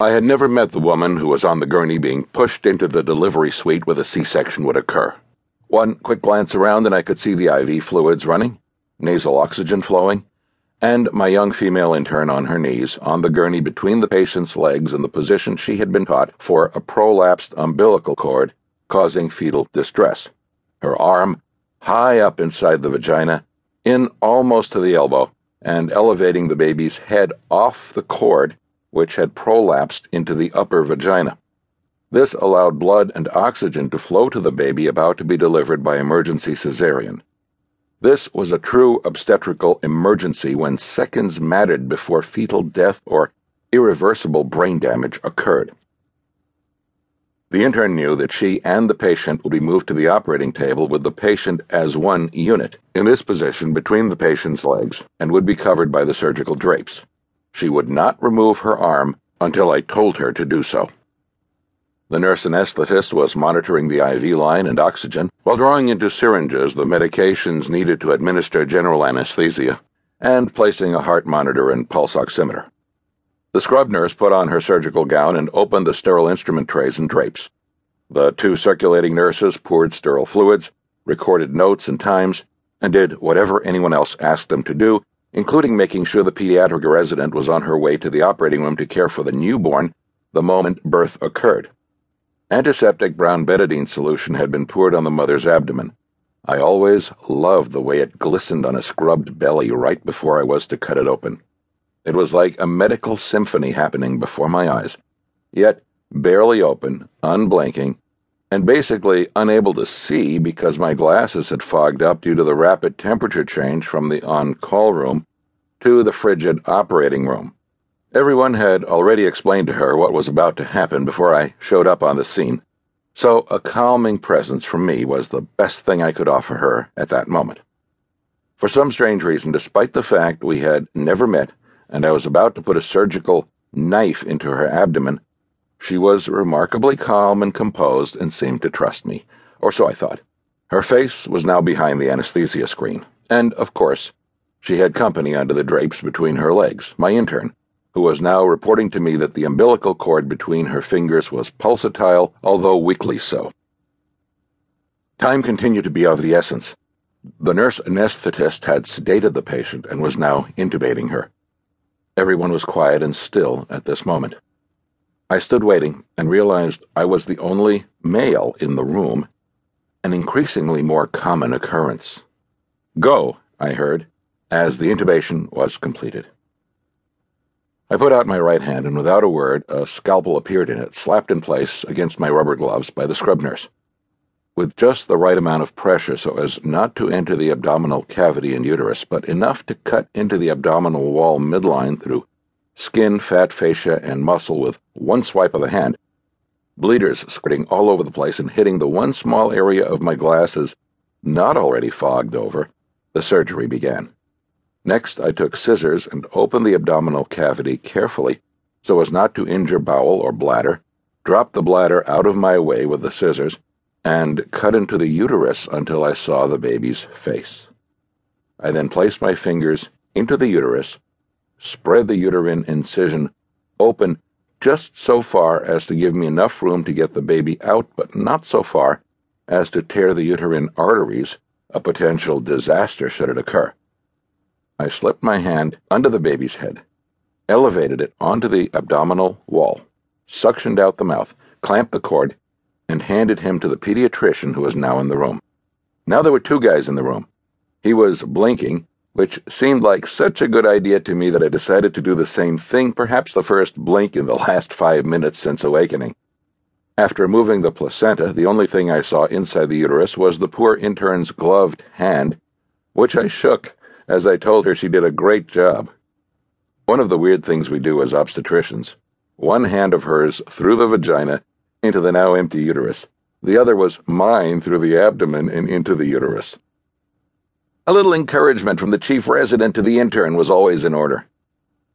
I had never met the woman who was on the gurney being pushed into the delivery suite where the C section would occur. One quick glance around and I could see the IV fluids running, nasal oxygen flowing, and my young female intern on her knees on the gurney between the patient's legs in the position she had been taught for a prolapsed umbilical cord causing fetal distress. Her arm high up inside the vagina, in almost to the elbow, and elevating the baby's head off the cord which had prolapsed into the upper vagina. This allowed blood and oxygen to flow to the baby about to be delivered by emergency cesarean. This was a true obstetrical emergency when seconds mattered before fetal death or irreversible brain damage occurred. The intern knew that she and the patient would be moved to the operating table with the patient as one unit, in this position between the patient's legs, and would be covered by the surgical drapes. She would not remove her arm until I told her to do so. The nurse anesthetist was monitoring the IV line and oxygen while drawing into syringes the medications needed to administer general anesthesia and placing a heart monitor and pulse oximeter. The scrub nurse put on her surgical gown and opened the sterile instrument trays and drapes. The two circulating nurses poured sterile fluids, recorded notes and times, and did whatever anyone else asked them to do including making sure the pediatric resident was on her way to the operating room to care for the newborn the moment birth occurred. Antiseptic brown betadine solution had been poured on the mother's abdomen. I always loved the way it glistened on a scrubbed belly right before I was to cut it open. It was like a medical symphony happening before my eyes, yet barely open, unblinking, and basically unable to see because my glasses had fogged up due to the rapid temperature change from the on call room to the frigid operating room. Everyone had already explained to her what was about to happen before I showed up on the scene, so a calming presence from me was the best thing I could offer her at that moment. For some strange reason, despite the fact we had never met and I was about to put a surgical knife into her abdomen, she was remarkably calm and composed and seemed to trust me, or so I thought. Her face was now behind the anesthesia screen, and, of course, she had company under the drapes between her legs, my intern, who was now reporting to me that the umbilical cord between her fingers was pulsatile, although weakly so. Time continued to be of the essence. The nurse anesthetist had sedated the patient and was now intubating her. Everyone was quiet and still at this moment. I stood waiting and realized I was the only male in the room, an increasingly more common occurrence. Go, I heard, as the intubation was completed. I put out my right hand, and without a word, a scalpel appeared in it, slapped in place against my rubber gloves by the scrub nurse. With just the right amount of pressure so as not to enter the abdominal cavity and uterus, but enough to cut into the abdominal wall midline through skin, fat, fascia, and muscle with one swipe of the hand, bleeders squirting all over the place and hitting the one small area of my glasses not already fogged over, the surgery began. Next, I took scissors and opened the abdominal cavity carefully so as not to injure bowel or bladder, dropped the bladder out of my way with the scissors, and cut into the uterus until I saw the baby's face. I then placed my fingers into the uterus spread the uterine incision open just so far as to give me enough room to get the baby out, but not so far as to tear the uterine arteries, a potential disaster should it occur. I slipped my hand under the baby's head, elevated it onto the abdominal wall, suctioned out the mouth, clamped the cord, and handed him to the pediatrician who was now in the room. Now there were two guys in the room. He was blinking which seemed like such a good idea to me that I decided to do the same thing, perhaps the first blink in the last five minutes since awakening. After moving the placenta, the only thing I saw inside the uterus was the poor intern's gloved hand, which I shook as I told her she did a great job. One of the weird things we do as obstetricians one hand of hers through the vagina into the now empty uterus, the other was mine through the abdomen and into the uterus. A little encouragement from the chief resident to the intern was always in order.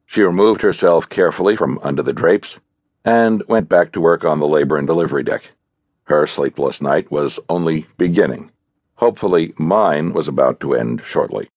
She removed herself carefully from under the drapes and went back to work on the labor and delivery deck. Her sleepless night was only beginning. Hopefully, mine was about to end shortly.